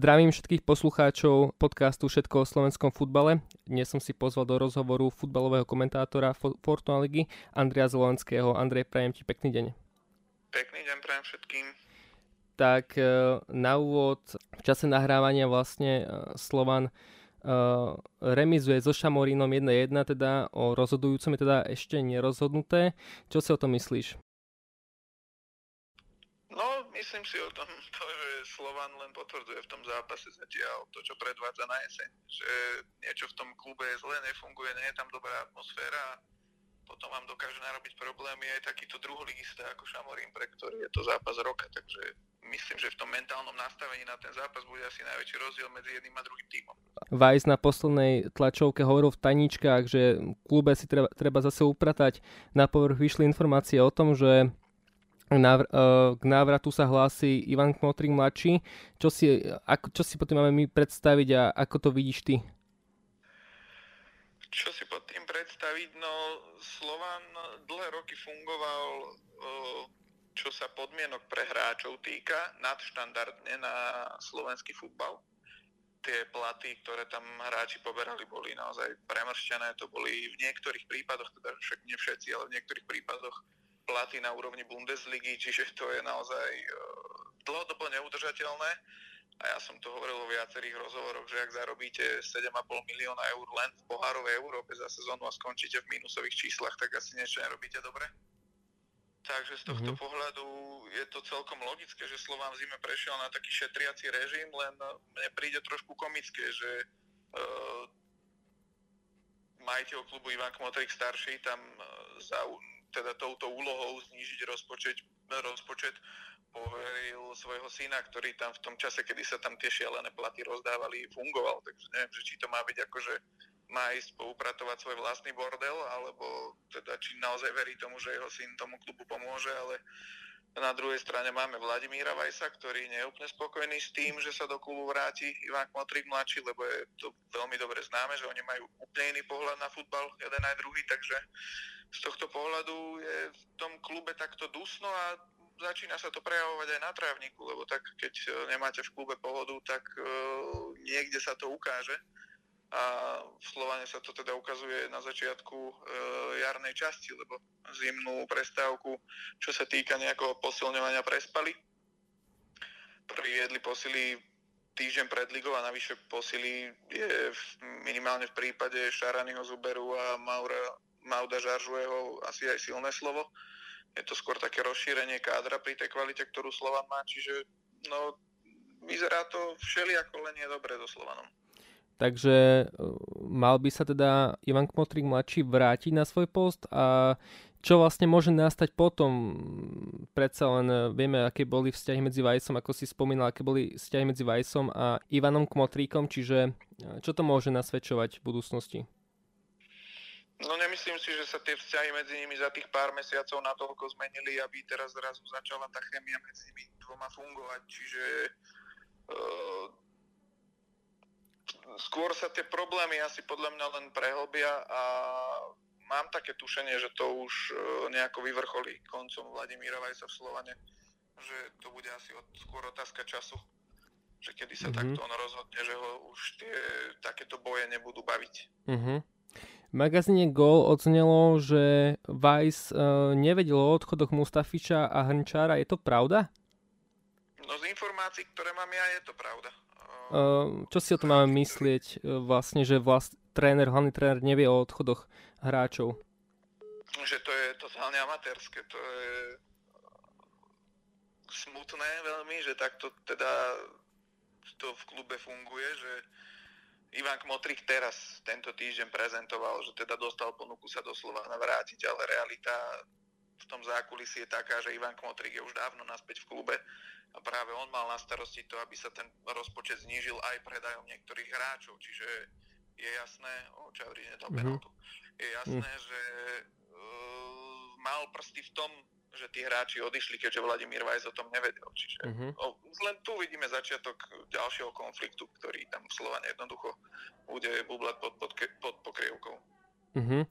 Zdravím všetkých poslucháčov podcastu Všetko o slovenskom futbale. Dnes som si pozval do rozhovoru futbalového komentátora Fortuna ligy Andrea Zelenského. Andrej, prajem ti pekný deň. Pekný deň prajem všetkým. Tak e, na úvod, v čase nahrávania vlastne e, Slovan uh, remizuje so Šamorínom 1-1, teda o rozhodujúcom je teda ešte nerozhodnuté. Čo si o tom myslíš? No, myslím si o tom to, že Slovan len potvrdzuje v tom zápase zatiaľ to, čo predvádza na jeseň. Že niečo v tom klube zle nefunguje, nie je tam dobrá atmosféra potom vám dokáže narobiť problémy aj takýto druholigista ako Šamorín, pre ktorý je to zápas roka. Takže myslím, že v tom mentálnom nastavení na ten zápas bude asi najväčší rozdiel medzi jedným a druhým týmom. Vajs na poslednej tlačovke hovoril v taničkách, že klube si treba, treba zase upratať. Na povrch vyšli informácie o tom, že E, k návratu sa hlási Ivan Kmotrik mladší. Čo si, ako, čo si potom máme my predstaviť a ako to vidíš ty? Čo si pod tým predstaviť? No, Slovan dlhé roky fungoval, e, čo sa podmienok pre hráčov týka, nadštandardne na slovenský futbal. Tie platy, ktoré tam hráči poberali, boli naozaj premršťané. To boli v niektorých prípadoch, teda však nie všetci, ale v niektorých prípadoch platy na úrovni Bundesligy, čiže to je naozaj e, dlhodobo neudržateľné. A ja som to hovoril o viacerých rozhovoroch, že ak zarobíte 7,5 milióna eur len v pohárovej Európe za sezónu a skončíte v mínusových číslach, tak asi niečo nerobíte dobre. Takže z tohto mm-hmm. pohľadu je to celkom logické, že Slován v zime prešiel na taký šetriaci režim, len mne príde trošku komické, že uh, majiteľ klubu Ivan Kmotrik starší tam uh, za, teda touto úlohou znížiť rozpočet, rozpočet poveril svojho syna, ktorý tam v tom čase, kedy sa tam tie šialené platy rozdávali, fungoval. Takže neviem, že či to má byť ako, že má ísť poupratovať svoj vlastný bordel, alebo teda či naozaj verí tomu, že jeho syn tomu klubu pomôže, ale na druhej strane máme Vladimíra Vajsa, ktorý nie je úplne spokojný s tým, že sa do klubu vráti Ivan Kmotrik mladší, lebo je to veľmi dobre známe, že oni majú úplne iný pohľad na futbal, jeden aj druhý, takže z tohto pohľadu je v tom klube takto dusno a začína sa to prejavovať aj na trávniku, lebo tak keď nemáte v klube pohodu, tak uh, niekde sa to ukáže a v Slovane sa to teda ukazuje na začiatku e, jarnej časti, lebo zimnú prestávku, čo sa týka nejakého posilňovania prespali. Priviedli posily týždeň pred ligou a navyše posily je v, minimálne v prípade Šaranyho Zuberu a Maura, Mauda Žaržueho asi aj silné slovo. Je to skôr také rozšírenie kádra pri tej kvalite, ktorú Slovan má, čiže no, vyzerá to všelijako len je dobre so Slovanom. Takže e, mal by sa teda Ivan Kmotrik mladší vrátiť na svoj post a čo vlastne môže nastať potom? Predsa len e, vieme, aké boli vzťahy medzi Vajsom, ako si spomínal, aké boli vzťahy medzi Vajsom a Ivanom Kmotríkom, čiže e, čo to môže nasvedčovať v budúcnosti? No nemyslím si, že sa tie vzťahy medzi nimi za tých pár mesiacov natoľko zmenili, aby teraz zrazu začala tá chemia medzi nimi dvoma fungovať. Čiže uh, skôr sa tie problémy asi podľa mňa len prehlbia a mám také tušenie, že to už e, nejako vyvrcholí koncom Vladimíra Vajsa v Slovane, že to bude asi od, skôr otázka času, že kedy sa mm-hmm. takto on rozhodne, že ho už tie takéto boje nebudú baviť. Mm-hmm. Magazíne Gol odznelo, že Vice uh, nevedel o odchodoch Mustafiča a Hrnčára. Je to pravda? No z informácií, ktoré mám ja, je to pravda. Ehm, čo si o tom máme myslieť e, vlastne, že vlast, tréner, hlavný tréner nevie o odchodoch hráčov? Že to je totálne amatérske, to je smutné veľmi, že takto teda to v klube funguje, že Ivan Kmotrik teraz tento týždeň prezentoval, že teda dostal ponuku sa doslova navrátiť, ale realita v tom zákulisí je taká, že Ivan Kmotrik je už dávno naspäť v klube a práve on mal na starosti to, aby sa ten rozpočet znížil aj predajom niektorých hráčov, čiže je jasné, o Čavri nedal mm-hmm. je jasné, že uh, mal prsty v tom, že tí hráči odišli, keďže Vladimír Vajs o tom nevedel. Čiže mm-hmm. o, len tu vidíme začiatok ďalšieho konfliktu, ktorý tam v Slovane jednoducho bude bublať pod, pod, pod pokrievkou. Mm-hmm.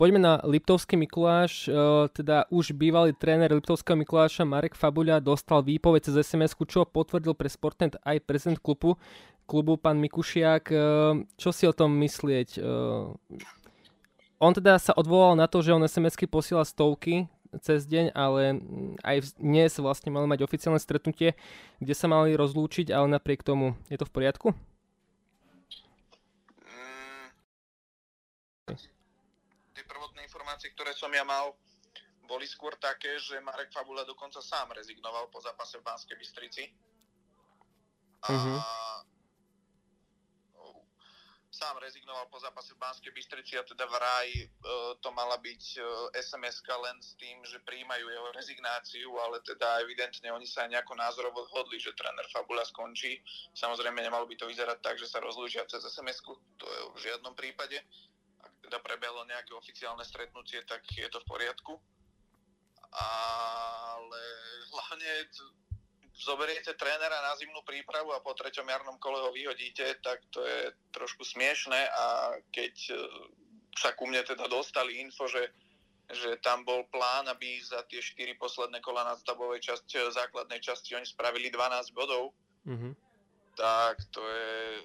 Poďme na Liptovský Mikuláš. Uh, teda už bývalý tréner Liptovského Mikuláša Marek Fabuľa dostal výpoveď cez sms čo potvrdil pre Sportnet aj prezident klubu, klubu pán Mikušiak. Uh, čo si o tom myslieť? Uh, on teda sa odvolal na to, že on SMS-ky posiela stovky cez deň, ale aj dnes vlastne mali mať oficiálne stretnutie, kde sa mali rozlúčiť, ale napriek tomu je to v poriadku? Mm, tie prvotné informácie, ktoré som ja mal, boli skôr také, že Marek Fabula dokonca sám rezignoval po zápase v Banskej Bystrici. A uh-huh sám rezignoval po zápase v Banskej Bystrici a teda vraj e, to mala byť e, sms len s tým, že príjmajú jeho rezignáciu, ale teda evidentne oni sa nejako názorovo hodli, že tréner Fabula skončí. Samozrejme nemalo by to vyzerať tak, že sa rozlúčia cez sms to je v žiadnom prípade. Ak teda prebehlo nejaké oficiálne stretnutie, tak je to v poriadku. Ale hlavne zoberiete trénera na zimnú prípravu a po treťom jarnom kole ho vyhodíte, tak to je trošku smiešné a keď e, sa ku mne teda dostali info, že, že tam bol plán, aby za tie 4 posledné kola na stavovej časti, základnej časti oni spravili 12 bodov, mm-hmm. tak to je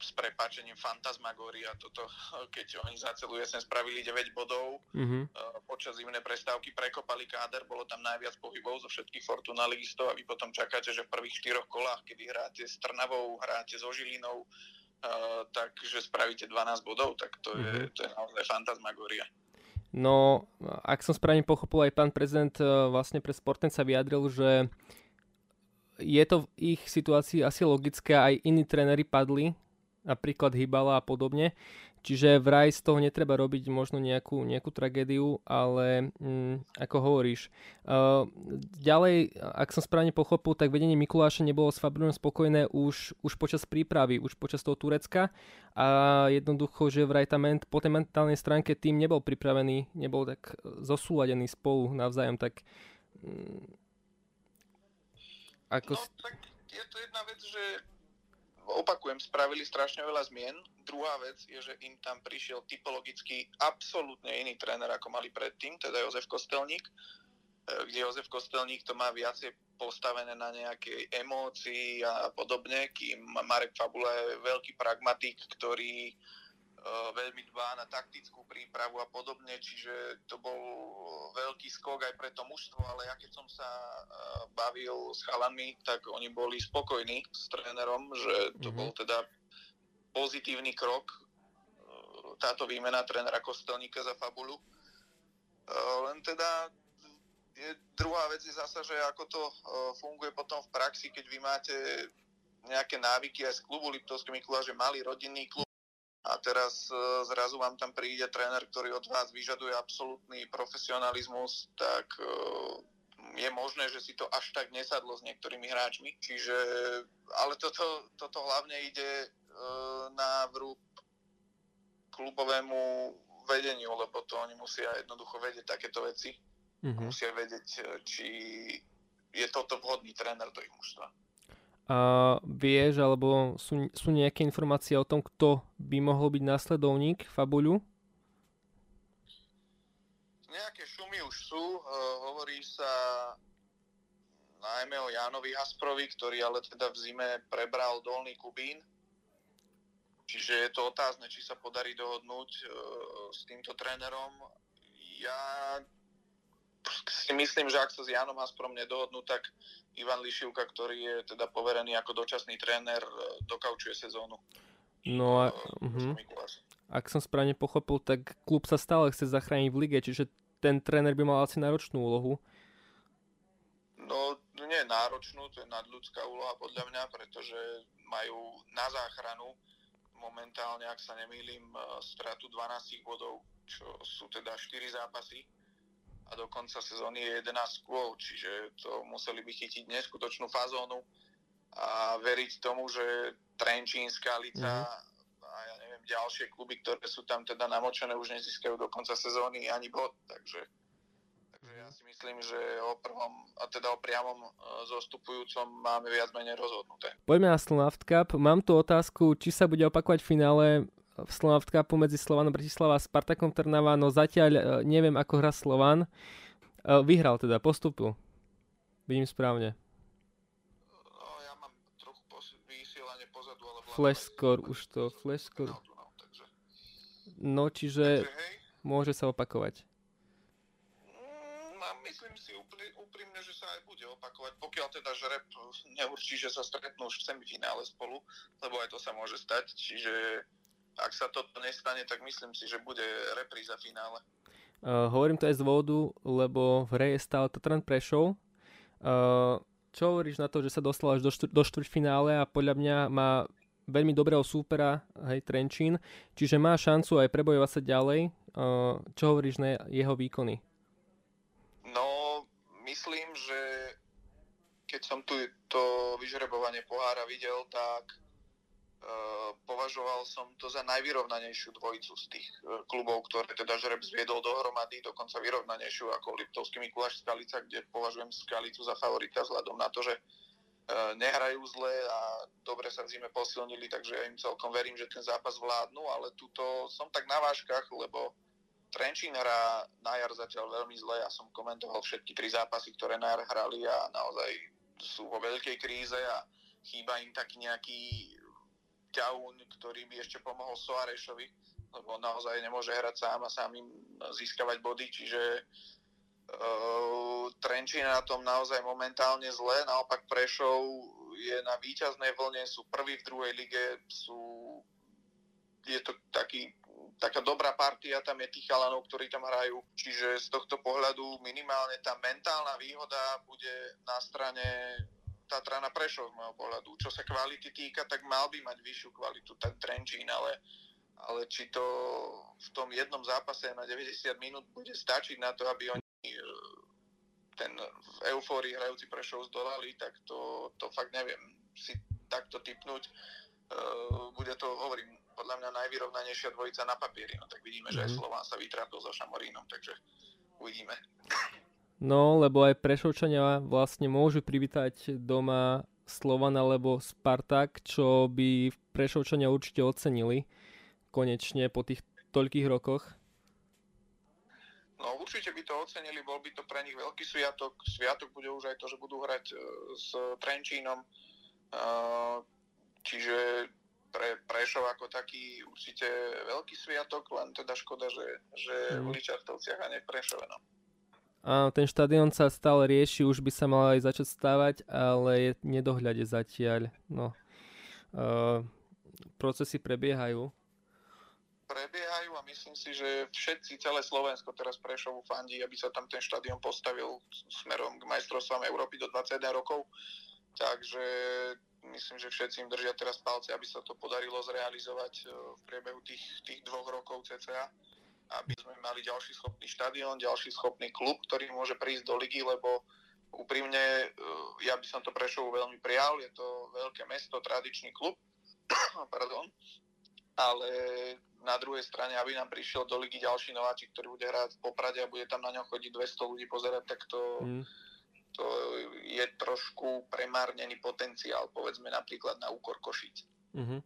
s prepáčením fantasmagória toto, keď oni za celú jesen spravili 9 bodov, mm-hmm. počas zimnej prestávky prekopali káder, bolo tam najviac pohybov zo všetkých Fortuna ligistov a vy potom čakáte, že v prvých štyroch kolách, kedy hráte s Trnavou, hráte so Žilinou, uh, takže spravíte 12 bodov, tak to, mm-hmm. je, mhm. to je naozaj fantasmagória. No, ak som správne pochopil, aj pán prezident vlastne pre Sporten sa vyjadril, že je to v ich situácii asi logické, aj iní tréneri padli napríklad Hybala a podobne. Čiže vraj z toho netreba robiť možno nejakú, nejakú tragédiu, ale mm, ako hovoríš. Uh, ďalej, ak som správne pochopil, tak vedenie Mikuláša nebolo s Fabrinom spokojné už, už počas prípravy, už počas toho Turecka a jednoducho, že vraj tam po tej mentálnej stránke tým nebol pripravený, nebol tak zosúladený spolu navzájom, tak mm, ako... No, tak je to jedna vec, že opakujem, spravili strašne veľa zmien. Druhá vec je, že im tam prišiel typologicky absolútne iný tréner, ako mali predtým, teda Jozef Kostelník, e, kde Jozef Kostelník to má viacej postavené na nejakej emócii a podobne, kým Marek Fabula je veľký pragmatik, ktorý veľmi dbá na taktickú prípravu a podobne, čiže to bol veľký skok aj pre to mužstvo, ale ja keď som sa eh, bavil s chalami, tak oni boli spokojní s trénerom, že to mm-hmm. bol teda pozitívny krok eh, táto výmena trénera Kostelníka za Fabulu. Len teda je, druhá vec je zasa, že ako to funguje potom v praxi, keď vy máte nejaké návyky aj z klubu Liptovského Mikuláša, že malý rodinný klub, a teraz e, zrazu vám tam príde tréner, ktorý od vás vyžaduje absolútny profesionalizmus, tak e, je možné, že si to až tak nesadlo s niektorými hráčmi. Čiže, ale toto, toto hlavne ide e, na vrúb klubovému vedeniu, lebo to oni musia jednoducho vedieť takéto veci. Mm-hmm. Musia vedieť, či je toto vhodný tréner do ich mužstva. Vieš, alebo sú, sú nejaké informácie o tom, kto by mohol byť následovník Fabuľu? Nejaké šumy už sú. Uh, hovorí sa najmä o Jánovi Hasprovi, ktorý ale teda v zime prebral Dolný Kubín. Čiže je to otázne, či sa podarí dohodnúť uh, s týmto trénerom. Ja si myslím, že ak sa s Janom Hasprom nedohodnú, tak Ivan Lišivka, ktorý je teda poverený ako dočasný tréner, e, dokaučuje sezónu. No a uh-huh. ak som správne pochopil, tak klub sa stále chce zachrániť v lige, čiže ten tréner by mal asi náročnú úlohu. No, nie náročnú, to je nadľudská úloha podľa mňa, pretože majú na záchranu momentálne, ak sa nemýlim, e, stratu 12 bodov, čo sú teda 4 zápasy a do konca sezóny je 11 kôl, čiže to museli by chytiť neskutočnú fazónu a veriť tomu, že Trenčínska Lica mm-hmm. a ja neviem, ďalšie kluby, ktoré sú tam teda namočené, už nezískajú do konca sezóny ani bod, takže, takže ja si myslím, že o prvom, a teda o priamom e, zostupujúcom máme viac menej rozhodnuté. Poďme na Slnaft Cup. Mám tu otázku, či sa bude opakovať v finále v Slovan Cupu medzi Slovanom Bratislava a Spartakom Trnava, no zatiaľ uh, neviem ako hra Slovan. Uh, vyhral teda, postupil. Vidím správne. No, ja mám trochu vysielanie pozadu, ale... Flash score, už to, flash score. No, čiže môže sa opakovať. Mm, myslím si úprimne, že sa aj bude opakovať, pokiaľ teda žreb neurčí, že sa stretnú už v semifinále spolu, lebo aj to sa môže stať, čiže ak sa toto nestane, tak myslím si, že bude repríza finále. Uh, hovorím to aj z dôvodu, lebo v hre je stále Tatran Prešov. Uh, čo hovoríš na to, že sa dostal až do, štvr- do štvrťfinále a podľa mňa má veľmi dobrého súpera, hej, Trenčín, čiže má šancu aj prebojovať sa ďalej. Uh, čo hovoríš na jeho výkony? No, myslím, že keď som tu to vyžrebovanie pohára videl, tak považoval som to za najvyrovnanejšiu dvojicu z tých uh, klubov, ktoré teda žreb zviedol dohromady, dokonca vyrovnanejšiu ako Liptovský Mikuláš Skalica, kde považujem Skalicu za favorita vzhľadom na to, že uh, nehrajú zle a dobre sa v zime posilnili, takže ja im celkom verím, že ten zápas vládnu, ale tuto som tak na váškach, lebo Trenčín hrá na jar zatiaľ veľmi zle. Ja som komentoval všetky tri zápasy, ktoré na jar hrali a naozaj sú vo veľkej kríze a chýba im taký nejaký ťaún, ktorý by ešte pomohol Soarešovi, lebo naozaj nemôže hrať sám a sám im získavať body, čiže uh, Trenčín na tom naozaj momentálne zle, naopak Prešov je na víťaznej vlne, sú prví v druhej lige, sú je to taký taká dobrá partia tam je tých chalanov, ktorí tam hrajú. Čiže z tohto pohľadu minimálne tá mentálna výhoda bude na strane Tatrana Prešov z môjho pohľadu. Čo sa kvality týka, tak mal by mať vyššiu kvalitu ten Trenčín, ale, ale či to v tom jednom zápase na 90 minút bude stačiť na to, aby oni e, ten v eufórii hrajúci Prešov zdolali, tak to, to fakt neviem si takto typnúť. Uh, bude to, hovorím, podľa mňa najvyrovnanejšia dvojica na papieri. No tak vidíme, že aj mhm. Slován sa vytrápil so Šamorínom, takže uvidíme. No, lebo aj Prešovčania vlastne môžu privítať doma Slovan alebo Spartak, čo by Prešovčania určite ocenili konečne po tých toľkých rokoch. No určite by to ocenili, bol by to pre nich veľký sviatok. Sviatok bude už aj to, že budú hrať e, s Trenčínom. E, čiže pre Prešov ako taký určite veľký sviatok, len teda škoda, že, že mm. v Ličartovciach a ne v Prešove. No. Áno, ten štadión sa stále rieši, už by sa mal aj začať stávať, ale je nedohľade zatiaľ. No. Uh, procesy prebiehajú. Prebiehajú a myslím si, že všetci, celé Slovensko teraz Prešovu fandí, aby sa tam ten štadión postavil smerom k majstrovstvám Európy do 21 rokov. Takže myslím, že všetci im držia teraz palce, aby sa to podarilo zrealizovať e, v priebehu tých, tých dvoch rokov cca aby sme mali ďalší schopný štadión, ďalší schopný klub, ktorý môže prísť do ligy, lebo úprimne e, ja by som to Prešovu veľmi prijal, je to veľké mesto, tradičný klub, pardon, ale na druhej strane, aby nám prišiel do ligy ďalší nováčik, ktorý bude hrať v Poprade a bude tam na ňo chodiť 200 ľudí pozerať, tak to, mm to je trošku premárnený potenciál, povedzme napríklad na úkor Košic. Mm-hmm.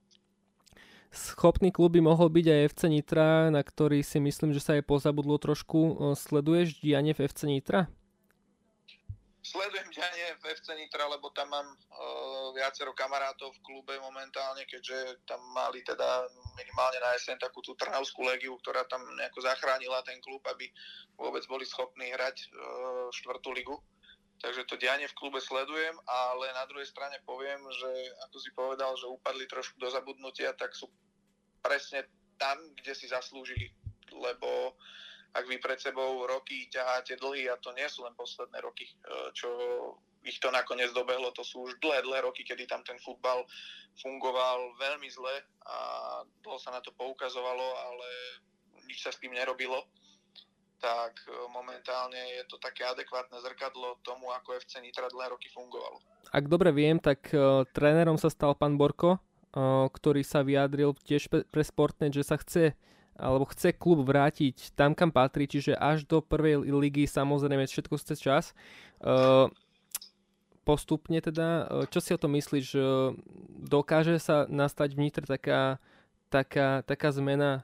Schopný klub by mohol byť aj FC Nitra, na ktorý si myslím, že sa aj pozabudlo trošku. Sleduješ dianie v FC Nitra? Sledujem dianie v FC Nitra, lebo tam mám uh, viacero kamarátov v klube momentálne, keďže tam mali teda minimálne na jeseň takú tú Trnavskú legiu, ktorá tam nejako zachránila ten klub, aby vôbec boli schopní hrať uh, štvrtú ligu takže to dianie v klube sledujem, ale na druhej strane poviem, že ako si povedal, že upadli trošku do zabudnutia, tak sú presne tam, kde si zaslúžili, lebo ak vy pred sebou roky ťaháte dlhy, a to nie sú len posledné roky, e, čo ich to nakoniec dobehlo, to sú už dlhé, dlhé roky, kedy tam ten futbal fungoval veľmi zle a dlho sa na to poukazovalo, ale nič sa s tým nerobilo tak e, momentálne je to také adekvátne zrkadlo tomu, ako FC Nitra dlhé roky fungovalo. Ak dobre viem, tak uh, trénerom sa stal pán Borko, uh, ktorý sa vyjadril tiež pre, pre Sportnet, že sa chce alebo chce klub vrátiť tam, kam patrí, čiže až do prvej ligy samozrejme všetko chce čas. Uh, postupne teda, čo si o tom myslíš, dokáže sa nastať vnitre taká taká, taká zmena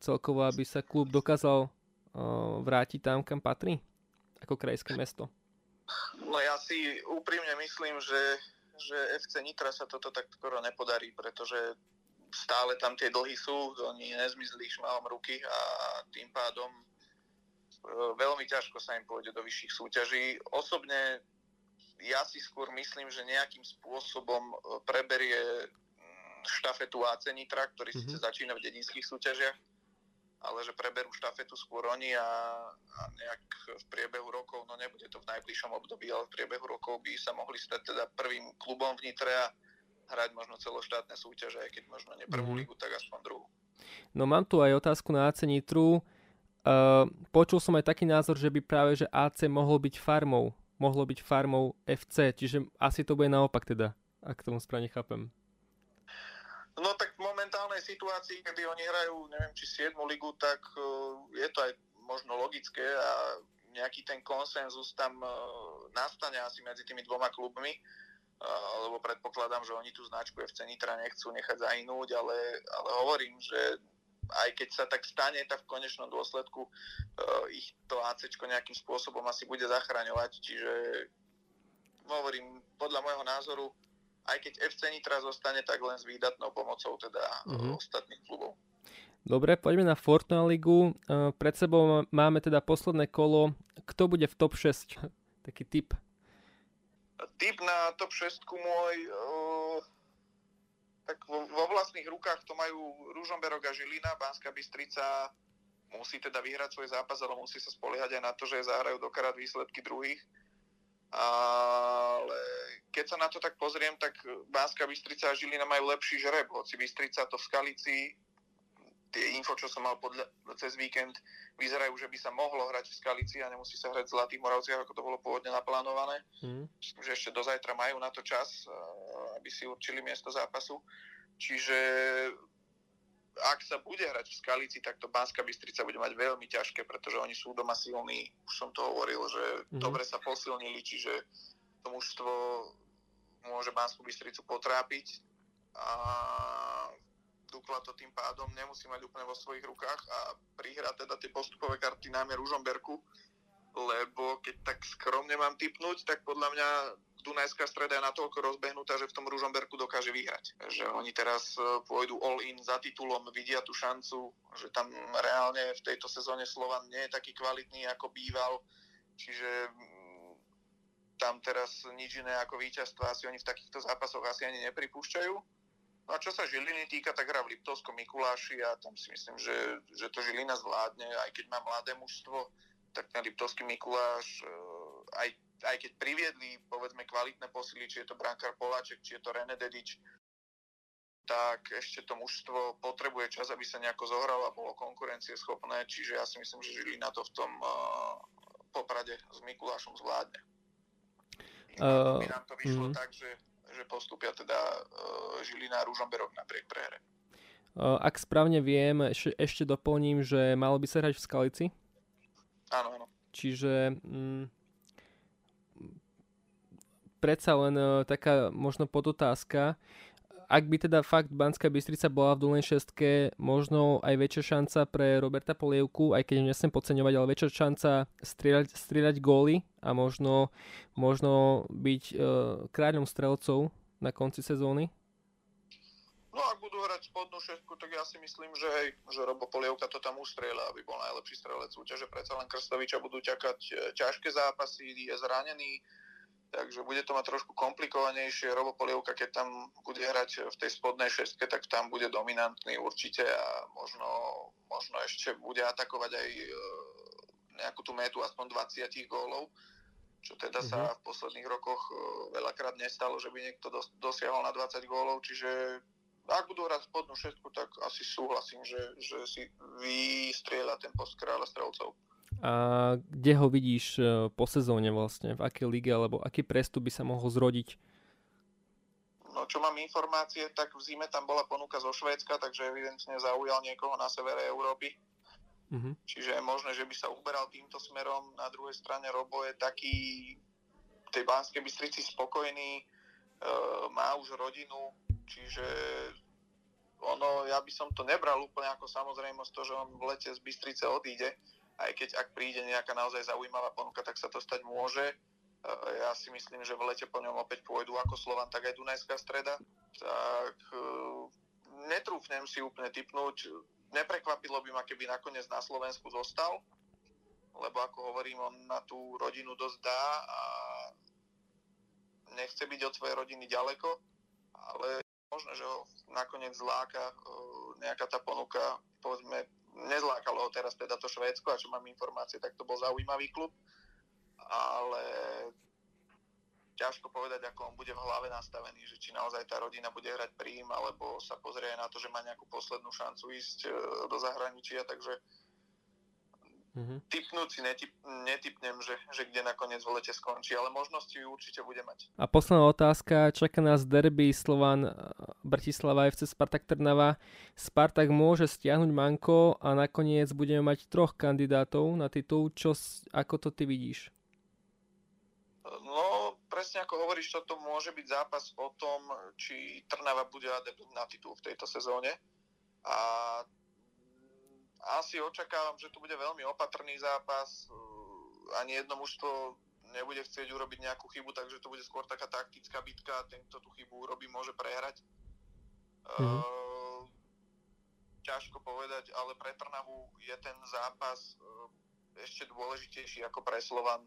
celkovo, aby sa klub dokázal vrátiť tam, kam patrí? Ako krajské mesto. No ja si úprimne myslím, že, že FC Nitra sa toto tak skoro nepodarí, pretože stále tam tie dlhy sú, oni nezmizli šmalom ruky a tým pádom e, veľmi ťažko sa im pôjde do vyšších súťaží. Osobne ja si skôr myslím, že nejakým spôsobom e, preberie štafetu AC Nitra, ktorý mm-hmm. síce začína v dedinských súťažiach, ale že preberú štafetu skôr oni a, a nejak v priebehu rokov, no nebude to v najbližšom období, ale v priebehu rokov by sa mohli stať teda prvým klubom v Nitre a hrať možno celoštátne súťaže, aj keď možno nie prvú mm. ligu, tak aspoň druhú. No mám tu aj otázku na AC Nitru. Uh, počul som aj taký názor, že by práve že AC mohlo byť farmou, mohlo byť farmou FC, čiže asi to bude naopak teda, ak tomu správne chápem. No tak momentálnej situácii, kedy oni hrajú, neviem, či 7 ligu, tak uh, je to aj možno logické a nejaký ten konsenzus tam uh, nastane asi medzi tými dvoma klubmi, uh, lebo predpokladám, že oni tú značku FC Nitra nechcú nechať zainúť, ale, ale hovorím, že aj keď sa tak stane, tak v konečnom dôsledku ich to AC nejakým spôsobom asi bude zachraňovať, čiže hovorím, podľa môjho názoru aj keď FC Nitra zostane, tak len s výdatnou pomocou teda mm-hmm. ostatných klubov. Dobre, poďme na Fortuna ligu. E, pred sebou máme teda posledné kolo. Kto bude v top 6? Taký typ. Typ na top 6 môj uh, tak vo, vo vlastných rukách to majú Ružomberok a Žilina, Banská Bystrica musí teda vyhrať svoj zápas, ale musí sa spoliehať aj na to, že zahrajú dokrát výsledky druhých ale keď sa na to tak pozriem, tak Bánska Bystrica a Žilina majú lepší žreb, hoci Bystrica to v Skalici, tie info, čo som mal podľa, cez víkend, vyzerajú, že by sa mohlo hrať v Skalici a nemusí sa hrať v Zlatých Moravciach, ako to bolo pôvodne naplánované. Mm. Že ešte do zajtra majú na to čas, aby si určili miesto zápasu. Čiže ak sa bude hrať v Skalici, tak to Banská Bystrica bude mať veľmi ťažké, pretože oni sú doma silní. Už som to hovoril, že mm-hmm. dobre sa posilnili, čiže to mužstvo môže Banskú Bystricu potrápiť a Dukla to tým pádom nemusí mať úplne vo svojich rukách a prihra teda tie postupové karty najmä Ružomberku, lebo keď tak skromne mám typnúť, tak podľa mňa Dunajská streda je natoľko rozbehnutá, že v tom Ružomberku dokáže vyhrať. Že oni teraz e, pôjdu all in za titulom, vidia tú šancu, že tam reálne v tejto sezóne Slovan nie je taký kvalitný, ako býval. Čiže mm, tam teraz nič iné ako víťazstvo asi oni v takýchto zápasoch asi ani nepripúšťajú. No a čo sa Žiliny týka, tak hra v Liptovskom Mikuláši a tam si myslím, že, že to Žilina zvládne, aj keď má mladé mužstvo, tak ten Liptovský Mikuláš e, aj aj keď priviedli, povedzme, kvalitné posily, či je to brankár Poláček, či je to René Dedič, tak ešte to mužstvo potrebuje čas, aby sa nejako zohralo a bolo konkurencieschopné, čiže ja si myslím, že Žilina to v tom uh, poprade s Mikulášom zvládne. Uh, by nám to vyšlo mm. tak, že, že postupia teda uh, Žilina a Ružomberok napriek prehre. Uh, ak správne viem, ešte, ešte doplním, že malo by sa hrať v Skalici. Áno, áno. Čiže mm, predsa len uh, taká možno podotázka. Ak by teda fakt Banská Bystrica bola v dolnej šestke, možno aj väčšia šanca pre Roberta Polievku, aj keď nesem podceňovať, ale väčšia šanca strieľať, strieľať góly a možno, možno byť uh, kráľom strelcov na konci sezóny? No ak budú hrať spodnú šestku, tak ja si myslím, že hej, že Robo Polievka to tam ustrieľa, aby bol najlepší strelec súťaže. Predsa len Krstoviča budú čakať e, ťažké zápasy, je zranený, takže bude to mať trošku komplikovanejšie. Robo Polievka, keď tam bude hrať v tej spodnej šestke, tak tam bude dominantný určite a možno, možno ešte bude atakovať aj e, nejakú tú metu aspoň 20 gólov, čo teda mm-hmm. sa mhm. v posledných rokoch e, veľakrát nestalo, že by niekto dos- dosiahol na 20 gólov, čiže ak budú hrať spodnú šestku, tak asi súhlasím, že, že si vystrieľa ten post kráľa strelcov. A kde ho vidíš e, po sezóne vlastne? V akej lige alebo aký prestup by sa mohol zrodiť? No čo mám informácie, tak v zime tam bola ponuka zo Švédska, takže evidentne zaujal niekoho na severe Európy. Uh-huh. Čiže je možné, že by sa uberal týmto smerom. Na druhej strane Robo je taký v tej Banskej Bystrici spokojný, e, má už rodinu, čiže ono, ja by som to nebral úplne ako samozrejmosť to, že on v lete z Bystrice odíde, aj keď ak príde nejaká naozaj zaujímavá ponuka, tak sa to stať môže. E, ja si myslím, že v lete po ňom opäť pôjdu ako Slovan, tak aj Dunajská streda. Tak e, netrúfnem si úplne typnúť. Neprekvapilo by ma, keby nakoniec na Slovensku zostal, lebo ako hovorím, on na tú rodinu dosť dá a nechce byť od svojej rodiny ďaleko, ale možno, že ho nakoniec zláka e, nejaká tá ponuka, povedzme, nezlákalo ho teraz teda to Švédsko, a čo mám informácie, tak to bol zaujímavý klub, ale ťažko povedať, ako on bude v hlave nastavený, že či naozaj tá rodina bude hrať príjm, alebo sa pozrie na to, že má nejakú poslednú šancu ísť e, do zahraničia, takže Mm-hmm. Typnúť si netyp, netypnem, že, že kde nakoniec v lete skončí, ale možnosti určite bude mať. A posledná otázka, čaká nás derby Slovan Bratislava FC Spartak Trnava. Spartak môže stiahnuť Manko a nakoniec budeme mať troch kandidátov na titul. Čo, ako to ty vidíš? No, presne ako hovoríš, toto môže byť zápas o tom, či Trnava bude na titul v tejto sezóne. A asi očakávam, že to bude veľmi opatrný zápas. Ani jedno mužstvo nebude chcieť urobiť nejakú chybu, takže to bude skôr taká taktická bitka. Ten, kto tú chybu urobí, môže prehrať. Mm-hmm. Uh, ťažko povedať, ale pre Trnavu je ten zápas uh, ešte dôležitejší ako pre Slovan,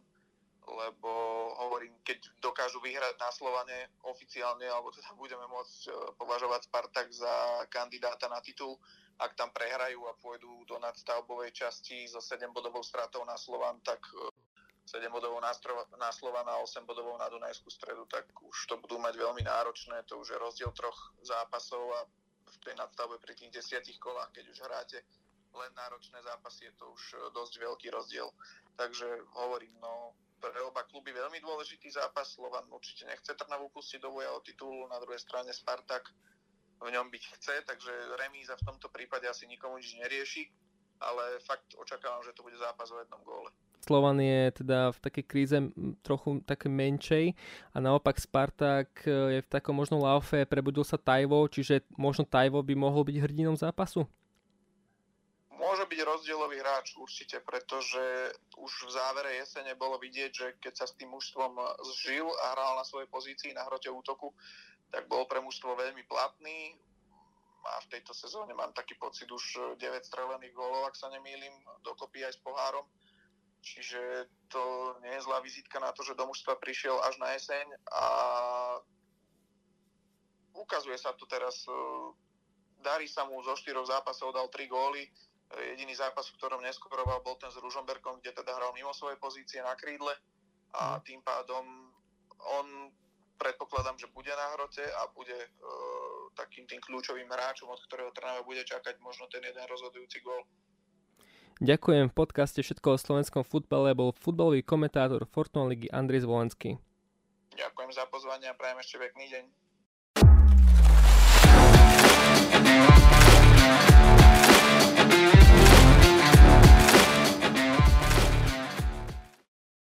lebo hovorím, keď dokážu vyhrať na Slovane oficiálne, alebo teda budeme môcť uh, považovať Spartak za kandidáta na titul, ak tam prehrajú a pôjdu do nadstavbovej časti so 7 bodovou stratou na Slovan, tak 7 e, na Slovan a 8 bodovou na Dunajskú stredu, tak už to budú mať veľmi náročné, to už je rozdiel troch zápasov a v tej nadstavbe pri tých desiatich kolách, keď už hráte len náročné zápasy, je to už e, dosť veľký rozdiel. Takže hovorím, no pre oba kluby veľmi dôležitý zápas. Slovan určite nechce Trnavu pustiť do boja o titul, na druhej strane Spartak v ňom byť chce, takže remíza v tomto prípade asi nikomu nič nerieši, ale fakt očakávam, že to bude zápas o jednom góle. Slovan je teda v takej kríze trochu také menšej a naopak Spartak e, je v takom možno laufe, prebudil sa Tajvo, čiže možno Tajvo by mohol byť hrdinom zápasu? Môže byť rozdielový hráč určite, pretože už v závere jesene bolo vidieť, že keď sa s tým mužstvom zžil a hral na svojej pozícii na hrote útoku, tak bol pre mužstvo veľmi platný. A v tejto sezóne mám taký pocit už 9 strelených gólov, ak sa nemýlim, dokopy aj s pohárom. Čiže to nie je zlá vizitka na to, že do mužstva prišiel až na jeseň a ukazuje sa to teraz. E, darí sa mu zo štyroch zápasov, dal 3 góly. Jediný zápas, v ktorom neskoroval, bol ten s Ružomberkom, kde teda hral mimo svojej pozície na krídle a mhm. tým pádom on predpokladám, že bude na hrote a bude e, takým tým kľúčovým hráčom, od ktorého Trnava bude čakať možno ten jeden rozhodujúci gól. Ďakujem. V podcaste Všetko o slovenskom futbale bol futbalový komentátor Fortuna ligy Andrej Zvolenský. Ďakujem za pozvanie a prajem ešte pekný deň.